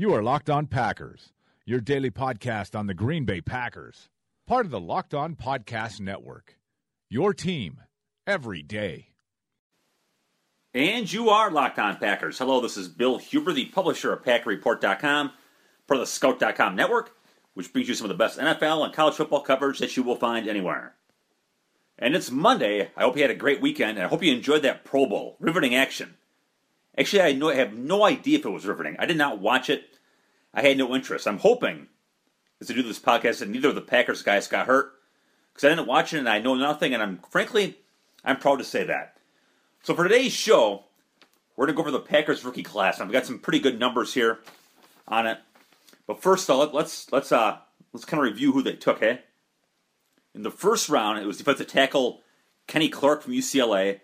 You are Locked On Packers, your daily podcast on the Green Bay Packers. Part of the Locked On Podcast Network. Your team every day. And you are Locked On Packers. Hello, this is Bill Huber, the publisher of PackerReport.com, part of the Scout.com network, which brings you some of the best NFL and college football coverage that you will find anywhere. And it's Monday. I hope you had a great weekend, and I hope you enjoyed that Pro Bowl. Riveting action. Actually, I, know, I have no idea if it was riveting. I did not watch it. I had no interest. I'm hoping, as I do this podcast, that neither of the Packers guys got hurt, because I didn't watch it and I know nothing, and I'm frankly, I'm proud to say that. So for today's show, we're going to go over the Packers rookie class. I've got some pretty good numbers here on it. But first, though, let, let's let's uh let's kind of review who they took. Hey, in the first round, it was defensive tackle Kenny Clark from UCLA.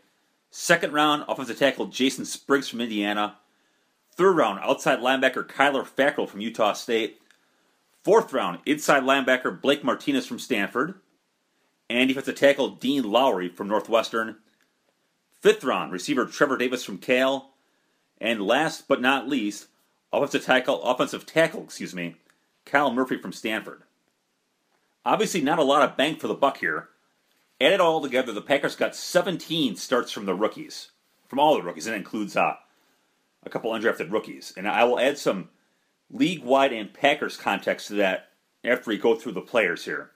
Second round, offensive tackle Jason Spriggs from Indiana. Third round, outside linebacker Kyler Fackrell from Utah State. Fourth round, inside linebacker Blake Martinez from Stanford. And defensive tackle Dean Lowry from Northwestern. Fifth round, receiver Trevor Davis from Cal. And last but not least, offensive tackle, offensive tackle, excuse me, Kyle Murphy from Stanford. Obviously, not a lot of bang for the buck here. Add it all together, the Packers got 17 starts from the rookies, from all the rookies, and includes uh, a couple undrafted rookies. And I will add some league-wide and Packers context to that after we go through the players here.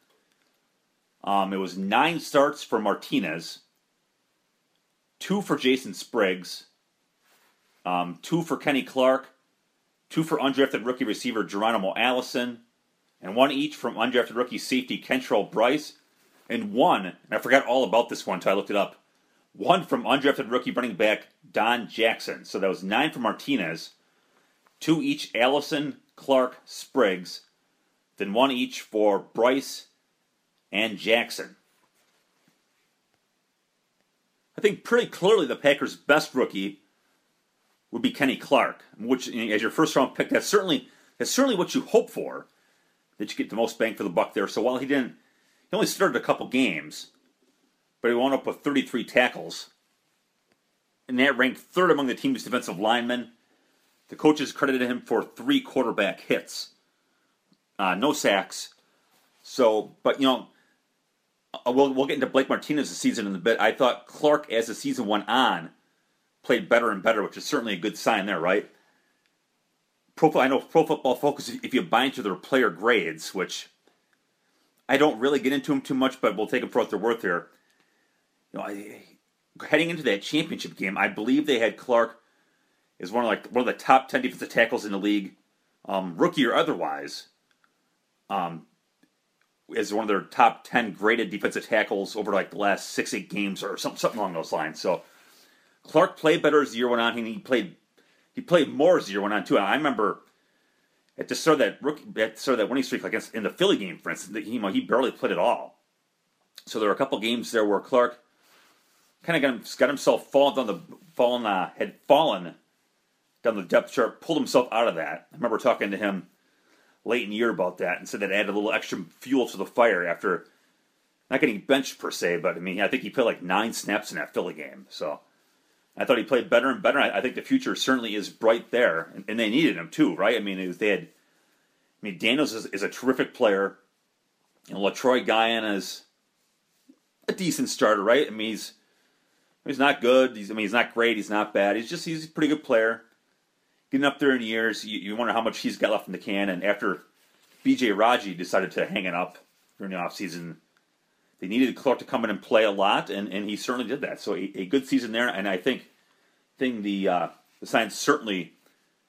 Um, it was nine starts for Martinez, two for Jason Spriggs, um, two for Kenny Clark, two for undrafted rookie receiver Geronimo Allison, and one each from undrafted rookie safety Kentrell Brice, and one, and I forgot all about this one until I looked it up, one from undrafted rookie running back Don Jackson. So that was nine for Martinez, two each Allison, Clark, Spriggs, then one each for Brice and Jackson. I think pretty clearly the Packers' best rookie would be Kenny Clark, which as your first round pick, that's certainly that's certainly what you hope for. That you get the most bang for the buck there. So while he didn't, he only started a couple games, but he wound up with 33 tackles, and that ranked third among the team's defensive linemen. The coaches credited him for three quarterback hits, uh, no sacks. So, but you know, uh, we'll, we'll get into Blake Martinez's season in a bit. I thought Clark, as the season went on, played better and better, which is certainly a good sign there, right? Pro, I know Pro Football Focus, if you buy into their player grades, which I don't really get into them too much, but we'll take them for what they're worth here. You know, I, heading into that championship game, I believe they had Clark as one of like one of the top ten defensive tackles in the league, um, rookie or otherwise. Um, as one of their top 10 graded defensive tackles over like the last six, eight games or something, something along those lines. So Clark played better as the year went on. He played he played more as the year went on too. And I remember at the start of that rookie, at the start of that winning streak, like in the Philly game, for instance, he, he barely played at all. So there were a couple games there where Clark kind of got, got himself fallen down the fallen uh, had fallen down the depth chart, pulled himself out of that. I remember talking to him late in the year about that and said that added a little extra fuel to the fire after not getting benched per se, but I mean, I think he played like nine snaps in that Philly game. So I thought he played better and better. I, I think the future certainly is bright there, and, and they needed him too, right? I mean, was, they had. I mean, Daniels is, is a terrific player, and Letroy Guion is a decent starter, right? I mean, he's he's not good. He's I mean, he's not great. He's not bad. He's just he's a pretty good player getting up there in years, you, you wonder how much he's got left in the can. And after BJ Raji decided to hang it up during the offseason, they needed Clark to come in and play a lot, and, and he certainly did that. So a, a good season there, and I think thing the uh, the signs certainly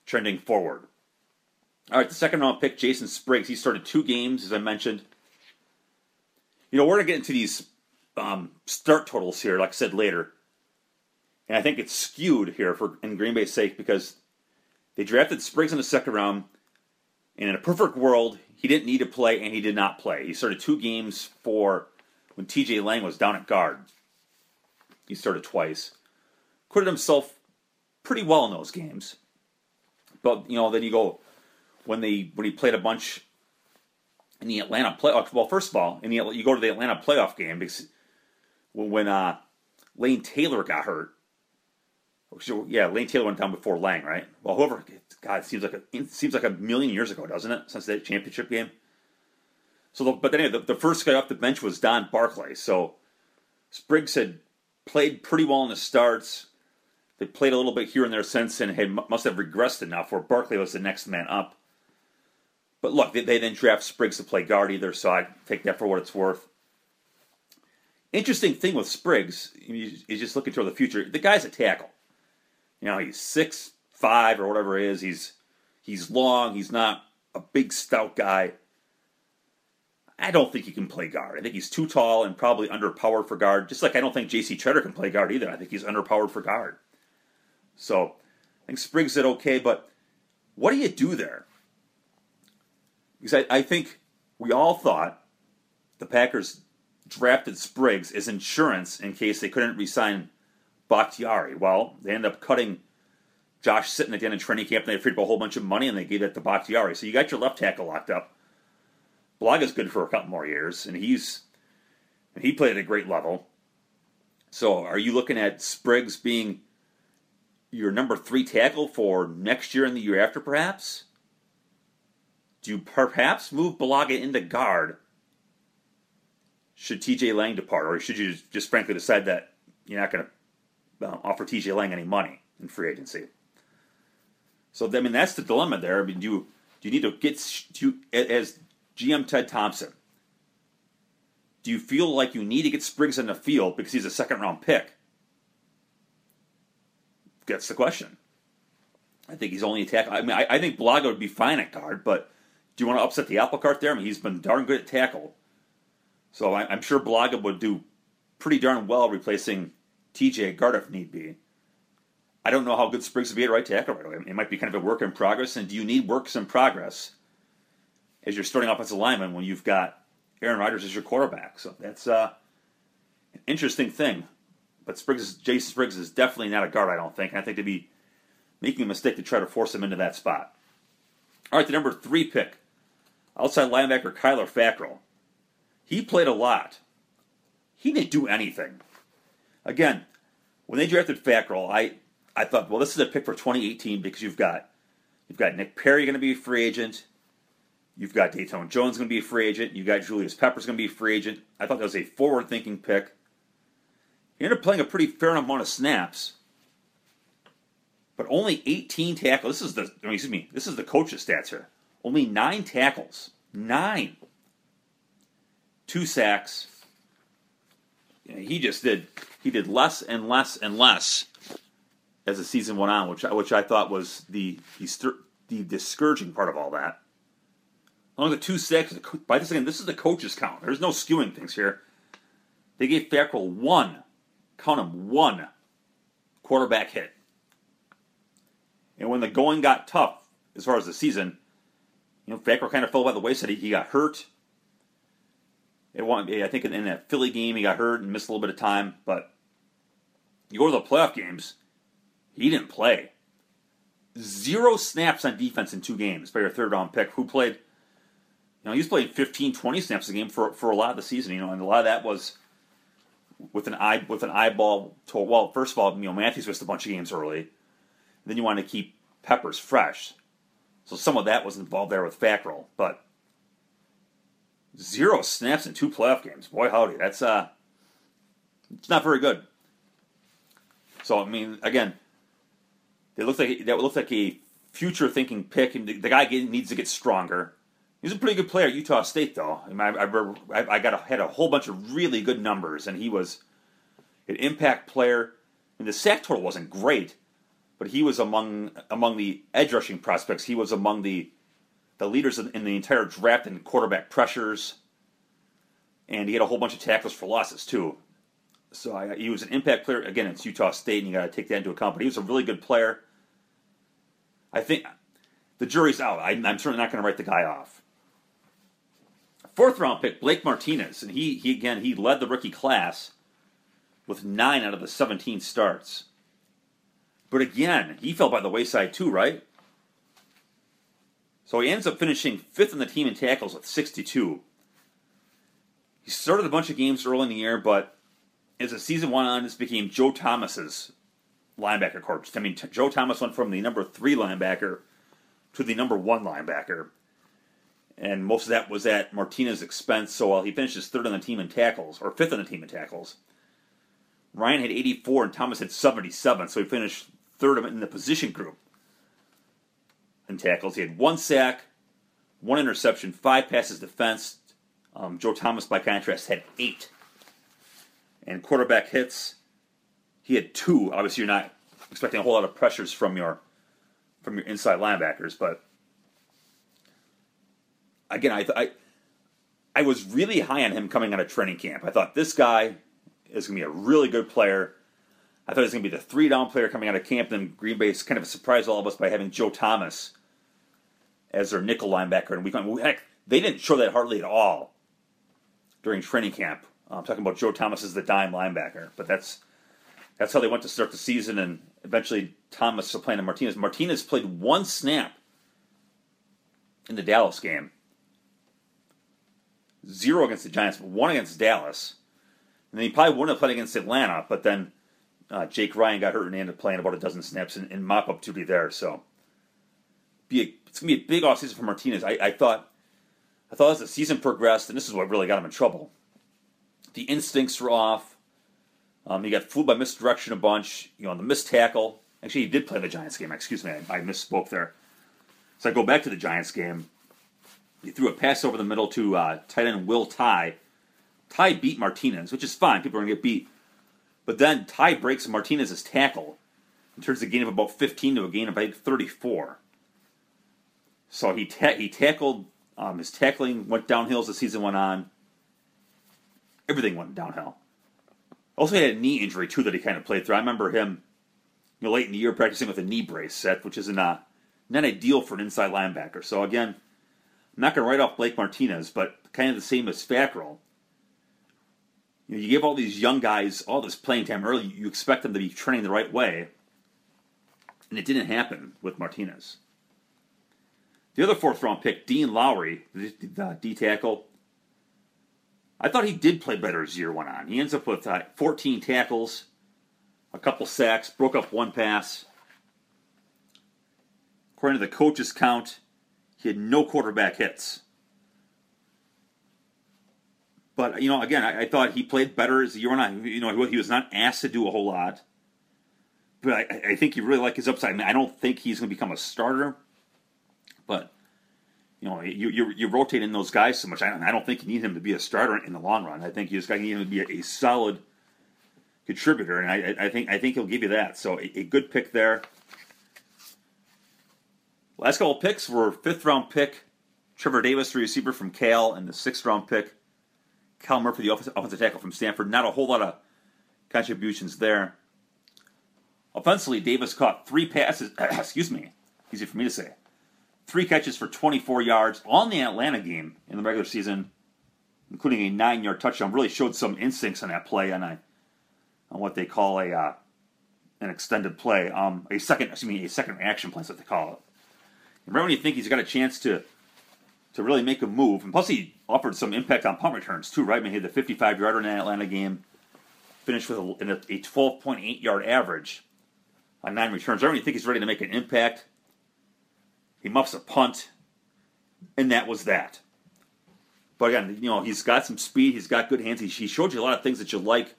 trending forward. All right, the second round pick, Jason Spriggs. He started two games, as I mentioned. You know, we're gonna get into these um, start totals here, like I said later, and I think it's skewed here for in Green Bay's sake because They drafted Spriggs in the second round, and in a perfect world, he didn't need to play, and he did not play. He started two games for when T.J. Lang was down at guard. He started twice. Acquitted himself pretty well in those games. But you know, then you go when they when he played a bunch in the Atlanta playoff. Well, first of all, in the you go to the Atlanta playoff game because when uh, Lane Taylor got hurt. Yeah, Lane Taylor went down before Lang, right? Well, whoever, God, it seems like a it seems like a million years ago, doesn't it? Since that championship game. So, the, but anyway, the, the first guy off the bench was Don Barclay. So Spriggs had played pretty well in the starts. They played a little bit here and there since, and had, must have regressed enough where Barclay was the next man up. But look, they, they then draft Spriggs to play guard either, so I take that for what it's worth. Interesting thing with Spriggs, he's just looking toward the future. The guy's a tackle. You know, he's six five or whatever it is. He's he's long. He's not a big stout guy. I don't think he can play guard. I think he's too tall and probably underpowered for guard. Just like I don't think J.C. Tretter can play guard either. I think he's underpowered for guard. So I think Spriggs did okay, but what do you do there? Because I, I think we all thought the Packers drafted Spriggs as insurance in case they couldn't re-sign Bakhtiari. Well, they ended up cutting Josh Sitton at the end of training camp, and they freed up a whole bunch of money, and they gave that to Bakhtiari. So you got your left tackle locked up. Bulaga's good for a couple more years, and he's he played at a great level. So are you looking at Spriggs being your number three tackle for next year and the year after, perhaps? Do you perhaps move Bulaga into guard? Should TJ Lang depart, or should you just frankly decide that you're not going to uh, offer TJ Lang any money in free agency? So I mean, that's the dilemma there. I mean, do you do you need to get you, as GM Ted Thompson? Do you feel like you need to get Spriggs in the field because he's a second round pick? That's the question. I think he's only a tackle. I mean, I, I think Bulaga would be fine at guard, but do you want to upset the apple cart there? I mean, he's been darn good at tackle. So I, am sure Bulaga would do pretty darn well replacing TJ guard if need be. I don't know how good Spriggs would be at right tackle right away. It might be kind of a work in progress. And do you need works in progress as you're starting offensive lineman when you've got Aaron Rodgers as your quarterback? So that's uh, an interesting thing. But Spriggs, Jason Spriggs is definitely not a guard, I don't think. And I think they'd be making a mistake to try to force him into that spot. All right, the number three pick, outside linebacker Kyler Fackrell. He played a lot. He didn't do anything. Again, when they drafted Fackrell, I I thought, well, this is a pick for 2018 because you've got you've got Nick Perry going to be a free agent. You've got Datone Jones going to be a free agent. You've got Julius Peppers going to be a free agent. I thought that was a forward-thinking pick. He ended up playing a pretty fair amount of snaps, but only 18 tackles. This is the excuse me. This is the coach's stats here. Only nine tackles. Nine. Two sacks. He just did. He did less and less and less as the season went on, which I, which I thought was the the, discouraging part of all that. Only the two sacks. By this again, this is the coach's count. There's no skewing things here. They gave Fackrell one, count him one, quarterback hit. And when the going got tough, as far as the season, you know, Fackrell kind of fell by the wayside. He, he got hurt. It won, I think in that Philly game, he got hurt and missed a little bit of time. But you go to the playoff games, he didn't play. Zero snaps on defense in two games by your third round pick, who played, you know, he's played 15, 20 snaps a game for, for a lot of the season, you know, and a lot of that was with an eye with an eyeball to well, first of all, you know, Matthews missed a bunch of games early. Then you want to keep Peppers fresh. So some of that was involved there with Fackrell, but zero snaps in two playoff games. Boy howdy, that's uh it's not very good. So I mean, again, it looks like that looks like a future thinking pick, and the, the guy get, needs to get stronger. He's a pretty good player at Utah State, though. I, I, I got a, had a whole bunch of really good numbers, and he was an impact player. And the sack total wasn't great, but he was among among the edge rushing prospects. He was among the the leaders in, the entire draft in quarterback pressures, and he had a whole bunch of tackles for losses too. So I, he was an impact player. Again, it's Utah State, and you got to take that into account. But he was a really good player. I think the jury's out. I, I'm certainly not going to write the guy off. Fourth round pick Blake Martinez, and he he again he led the rookie class with nine out of the 17 starts. But again, he fell by the wayside too, right? So he ends up finishing fifth in the team in tackles with 62. He started a bunch of games early in the year, but as the season went on, this became Joe Thomas's linebacker corps. I mean, Joe Thomas went from the number three linebacker to the number one linebacker. And most of that was at Martinez's expense. So while he finishes third on the team in tackles, or fifth on the team in tackles, Ryan had 84 and Thomas had 77. So he finished third in the position group in tackles. He had one sack, one interception, five passes defense. Um, Joe Thomas, by contrast, had eight. And quarterback hits, he had two. Obviously, you're not expecting a whole lot of pressures from your from your inside linebackers, but again, I, I I was really high on him coming out of training camp. I thought this guy is going to be a really good player. I thought he was going to be the three down player coming out of camp. Then Green Bay kind of surprised all of us by having Joe Thomas as their nickel linebacker. And we heck, they didn't show that hardly at all during training camp. Uh, I'm talking about Joe Thomas as the dime linebacker, but that's that's how they went to start the season, and eventually Thomas supplanted Martinez. Martinez played one snap in the Dallas game, zero against the Giants, but one against Dallas. And then he probably wouldn't have played against Atlanta, but then uh, Jake Ryan got hurt and ended up playing about a dozen snaps in, in mop up duty there. So be a, it's gonna be a big offseason for Martinez. I, I thought I thought as the season progressed, and this is what really got him in trouble. The instincts were off. Um, he got fooled by misdirection a bunch. You know, on the missed tackle. Actually, he did play the Giants game. Excuse me, I, I misspoke there. So I go back to the Giants game. He threw a pass over the middle to uh, tight end Will Tye. Tye beat Martinez, which is fine. People are to get beat. But then Tye breaks Martinez's tackle and turns the gain of about 15 to a gain of about 34. So he ta- he tackled. Um, his tackling went downhill as the season went on. Everything went downhill. Also, he had a knee injury too that he kind of played through. I remember him you know, late in the year practicing with a knee brace set, which isn't uh, not ideal for an inside linebacker. So again, I'm not going to write off Blake Martinez, but kind of the same as Fackrell. You, know, you give all these young guys all this playing time early, you expect them to be training the right way, and it didn't happen with Martinez. The other fourth round pick, Dean Lowry, the D tackle, I thought he did play better as year went on. He ends up with uh, 14 tackles, a couple sacks, broke up one pass. According to the coach's count, he had no quarterback hits. But you know, again, I, I thought he played better as year went on. You know, he was not asked to do a whole lot, but I, I think you really like his upside. I, mean, I don't think he's going to become a starter, but you know, you, you, you rotate in those guys so much. I don't, I don't think you need him to be a starter in the long run. I think you just got to need him to be a, a solid contributor, and I, I, think I think he'll give you that. So a, a, good pick there. Last couple picks were fifth round pick Trevor Davis, the receiver from Cal, and the sixth round pick Cal Murphy, the offensive tackle from Stanford. Not a whole lot of contributions there. Offensively, Davis caught three passes. excuse me, easy for me to say three catches for 24 yards on the Atlanta game in the regular season, including a nine-yard touchdown. Really showed some instincts on that play on a on what they call a uh, an extended play, um, a second, excuse me, a second reaction play, is what they call it. And right when you think he's got a chance to to really make a move, and plus he offered some impact on punt returns too, right? I mean, he had the 55 yarder in that Atlanta game, finished with a, a 12.8 yard average on nine returns. Right when you think he's ready to make an impact, he muffs a punt, and that was that. But again, you know, he's got some speed. He's got good hands. He, he showed you a lot of things that you like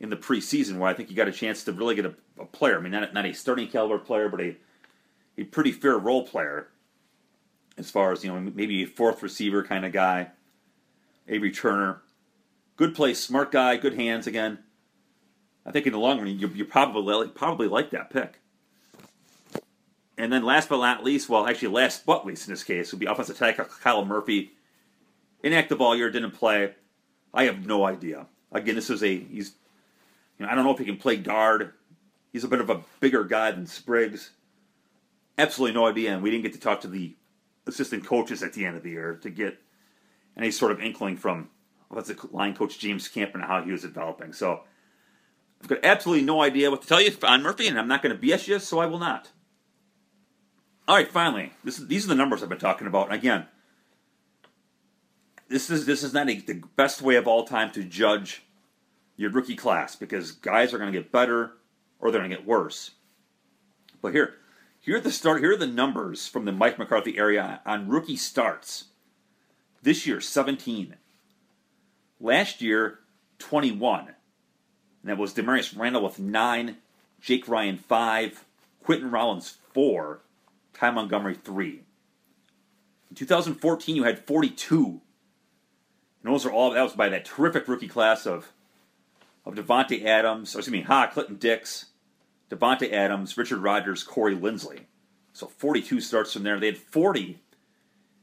in the preseason, where I think you got a chance to really get a, a player. I mean, not, not a starting caliber player, but a a pretty fair role player, as far as you know, maybe a fourth receiver kind of guy, a returner, good play, smart guy, good hands. Again, I think in the long run, you, you probably probably like that pick. And then last but not least, well, actually last but least in this case, would be offensive tackle Kyle Murphy. Inactive all year, didn't play. I have no idea. Again, this is a he's. You know, I don't know if he can play guard. He's a bit of a bigger guy than Spriggs. absolutely no idea, and we didn't get to talk to the assistant coaches at the end of the year to get any sort of inkling from the line coach James Campen how he was developing. So I've got absolutely no idea what to tell you on Murphy, and I'm not going to BS you, so I will not. All right, finally, this is, these are the numbers I've been talking about. And again, this is this is not a, the best way of all time to judge your rookie class because guys are going to get better or they're going to get worse. But here, here are the start. Here are the numbers from the Mike McCarthy area on rookie starts. This year, 17. Last year, 21. And that was Damarious Randall with nine, Jake Ryan five, Quinten Rollins four, Ty Montgomery three. In 2014, you had 42. And those are all that was by that terrific rookie class of of Davante Adams, excuse me, Ha, Clinton Dix, Davante Adams, Richard Rodgers, Corey Linsley. So 42 starts from there. They had 40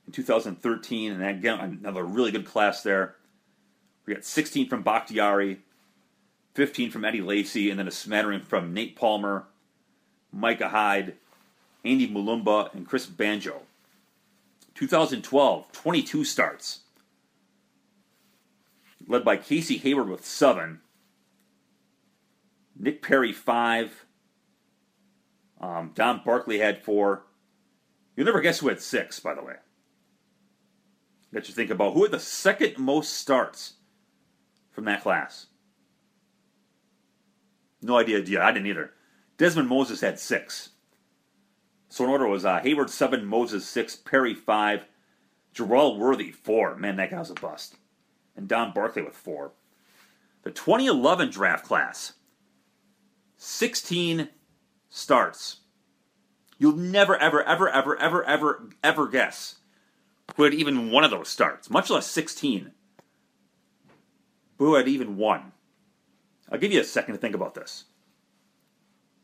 in 2013, and again another really good class there. We got 16 from Bakhtiari, 15 from Eddie Lacy, and then a smattering from Nate Palmer, Micah Hyde, Andy Mulumba, and Chris Banjo. 2012, 22 starts led by Casey Hayward with seven, Nick Perry five, um, Don Barclay had four. You'll never guess who had six, by the way. Let you think about who had the second most starts from that class. No idea, I didn't either. Dezman Moses had six. So in order was uh, Hayward seven, Moses six, Perry five, Jerrell Worthy four. Man, that guy was a bust and Don Barclay with four. The 2011 draft class, 16 starts. You'll never, ever, ever, ever, ever, ever, ever guess who had even one of those starts, much less 16. Who had even one? I'll give you a second to think about this.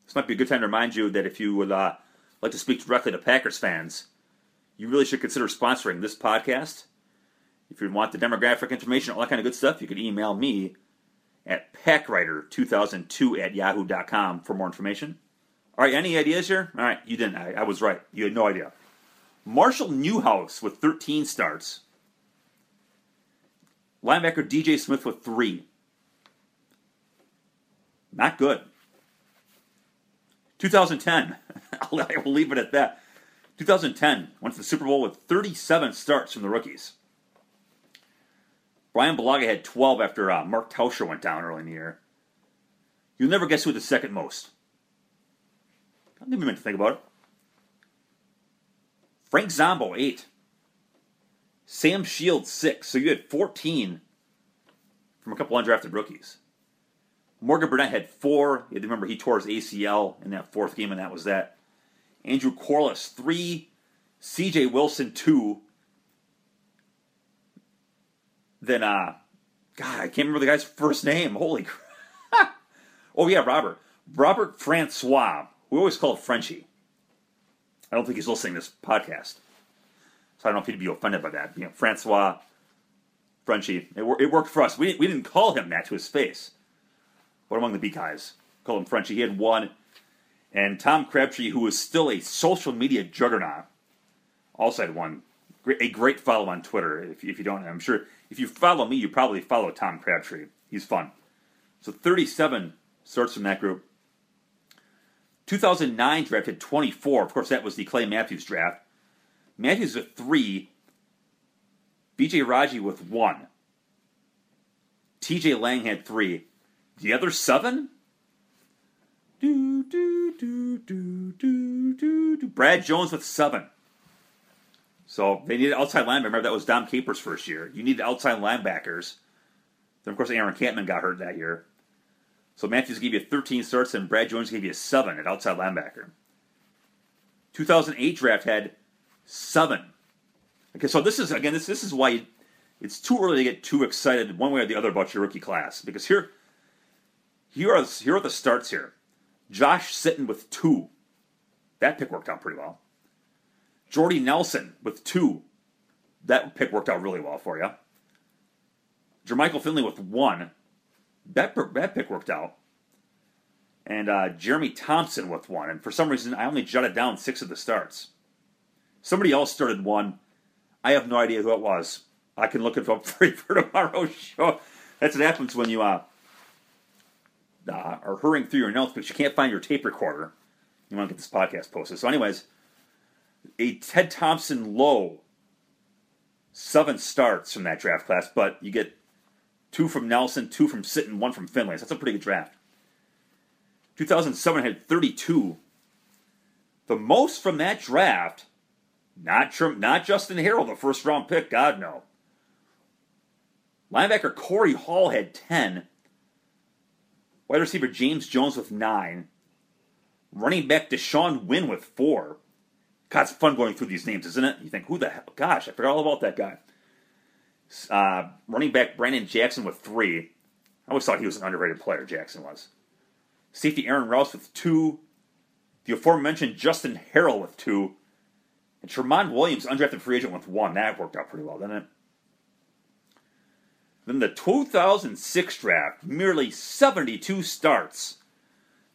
This might be a good time to remind you that if you would uh, like to speak directly to Packers fans, you really should consider sponsoring this podcast if you want the demographic information, all that kind of good stuff, you can email me at packwriter2002 at yahoo.com for more information. All right, any ideas here? All right, you didn't. I, I was right. You had no idea. Marshall Newhouse with 13 starts. Linebacker DJ Smith with three. Not good. 2010. I will leave it at that. 2010 went to the Super Bowl with 37 starts from the rookies. Brian Bulaga had 12 after uh, Mark Tauscher went down early in the year. You'll never guess who the second most. I'll give you a minute to think about it. Frank Zombo, 8. Sam Shields, 6. So you had 14 from a couple undrafted rookies. Morgan Burnett had 4. You remember he tore his ACL in that fourth game, and that was that. Andrew Quarless, 3. CJ Wilson, 2 then uh God, I can't remember the guy's first name. Holy crap. oh yeah, Robert. Robert Francois. We always call it Frenchie. I don't think he's listening to this podcast. So I don't know if he'd be offended by that. You know, Francois, Frenchie. It, it worked for us. We, we didn't call him that to his face. But among the B guys, call him Frenchie. He had one. And Tom Crabtree, who was still a social media juggernaut, also had one. A great follow on Twitter. If, if you don't, I'm sure if you follow me, you probably follow Tom Crabtree. He's fun. So 37 starts from that group. 2009 drafted 24. Of course, that was the Clay Matthews draft. Matthews with three. BJ Raji with one. TJ Lang had three. The other seven? Do, do, do, do, do, do, do. Brad Jones with seven. So they needed outside linebacker. Remember that was Dom Capers' first year. You needed outside linebackers. Then of course Aaron Kampman got hurt that year. So Matthews gave you 13 starts and Brad Jones gave you seven at outside linebacker. 2008 draft had seven. Okay, so this is again this this is why you, it's too early to get too excited one way or the other about your rookie class because here here are here are the starts here. Josh Sitton with two. That pick worked out pretty well. Jordy Nelson with two. That pick worked out really well for you. Jermichael Finley with one. That, that pick worked out. and uh, Jeremy Thompson with one. And for some reason, I only jotted down six of the starts. Somebody else started one. I have no idea who it was. I can look it up for for tomorrow's show. That's what happens when you uh, uh, are hurrying through your notes, but you can't find your tape recorder. You want to get this podcast posted. So, anyways, a Ted Thompson low seven starts from that draft class, but you get two from Nelson, two from Sitton, one from Finley. So that's a pretty good draft. 2007 had 32. The most from that draft, not, Trump, not Justin Harrell, the first round pick, God no. Linebacker Corey Hall had 10. Wide receiver James Jones with 9. Running back DeShawn Wynn with 4. God, it's fun going through these names, isn't it? You think, who the hell? Gosh, I forgot all about that guy. Uh, running back Brandon Jackson with 3. I always thought he was an underrated player, Jackson was. Safety Aaron Rouse with 2. The aforementioned Justin Harrell with 2. And Tramon Williams, undrafted free agent, with 1. That worked out pretty well, didn't it? Then the 2006 draft, merely 72 starts.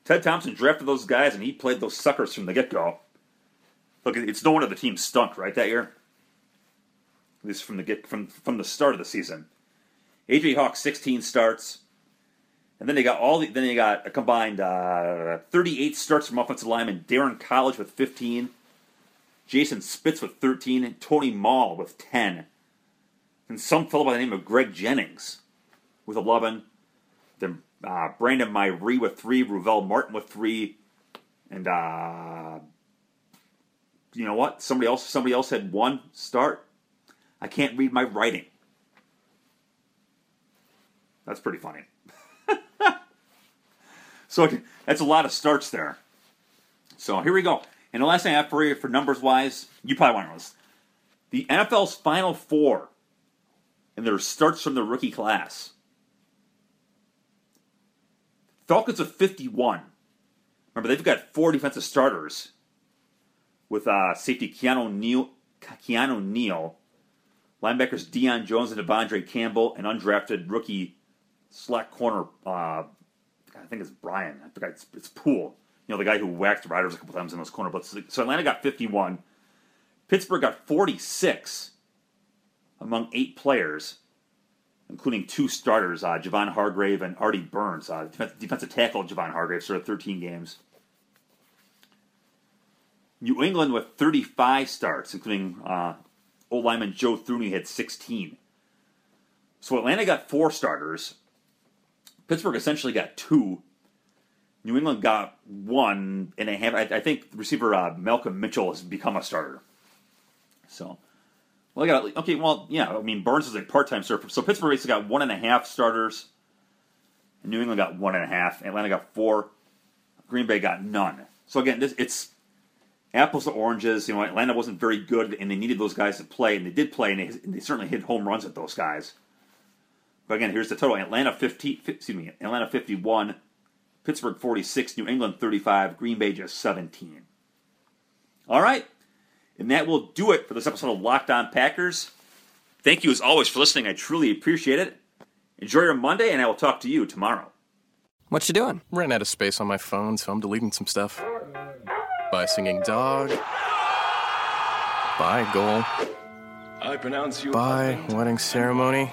Ted Thompson drafted those guys, and he played those suckers from the get go. Look, it's no wonder the team stunk right that year. At least from the get from from the start of the season. AJ Hawk 16 starts, and then they got all the, then they got a combined uh, 38 starts from offensive lineman Daryn Colledge with 15, Jason Spitz with 13, and Tony Moll with 10 and some fellow by the name of Greg Jennings with 11. Then uh, Brandon Myrie with three, Ruvell Martin with three, and uh, you know what? Somebody else, somebody else had one start. I can't read my writing. That's pretty funny. so that's a lot of starts there. So here we go. And the last thing I have for you, for numbers wise, you probably want to know this. The NFL's Final Four and there starts from the rookie class. Falcons of 51. Remember, they've got four defensive starters with uh, safety Keanu Neal, Keanu Neal, linebackers Deion Jones and De'Vondre Campbell, and undrafted rookie slack corner, uh, I think it's Brian. I forgot, it's, it's Poole. You know, the guy who whacked Riders a couple times in those corner blitzes. So Atlanta got 51. Pittsburgh got 46 among eight players, including two starters, uh, Javon Hargrave and Artie Burns. Uh, defensive tackle Javon Hargrave started 13 games. New England with 35 starts, including uh, old lineman Joe Thuney had 16. So Atlanta got four starters. Pittsburgh essentially got two. New England got one and a half. I, I think receiver uh, Malcolm Mitchell has become a starter. So well, I got okay. Well, yeah. I mean, Burns is a part-time surfer, so Pittsburgh basically got one and a half starters. New England got one and a half. Atlanta got four. Green Bay got none. So again, this, it's apples to oranges. You know, Atlanta wasn't very good, and they needed those guys to play, and they did play, and they, and they certainly hit home runs at those guys. But again, here's the total: Atlanta 50, excuse me, Atlanta 51, Pittsburgh 46, New England 35, Green Bay just 17. All right. And that will do it for this episode of Locked On Packers. Thank you as always for listening. I truly appreciate it. Enjoy your Monday, and I will talk to you tomorrow. What you doing? Ran out of space on my phone, so I'm deleting some stuff. By singing dog. By goal. I pronounce you. By wedding ceremony.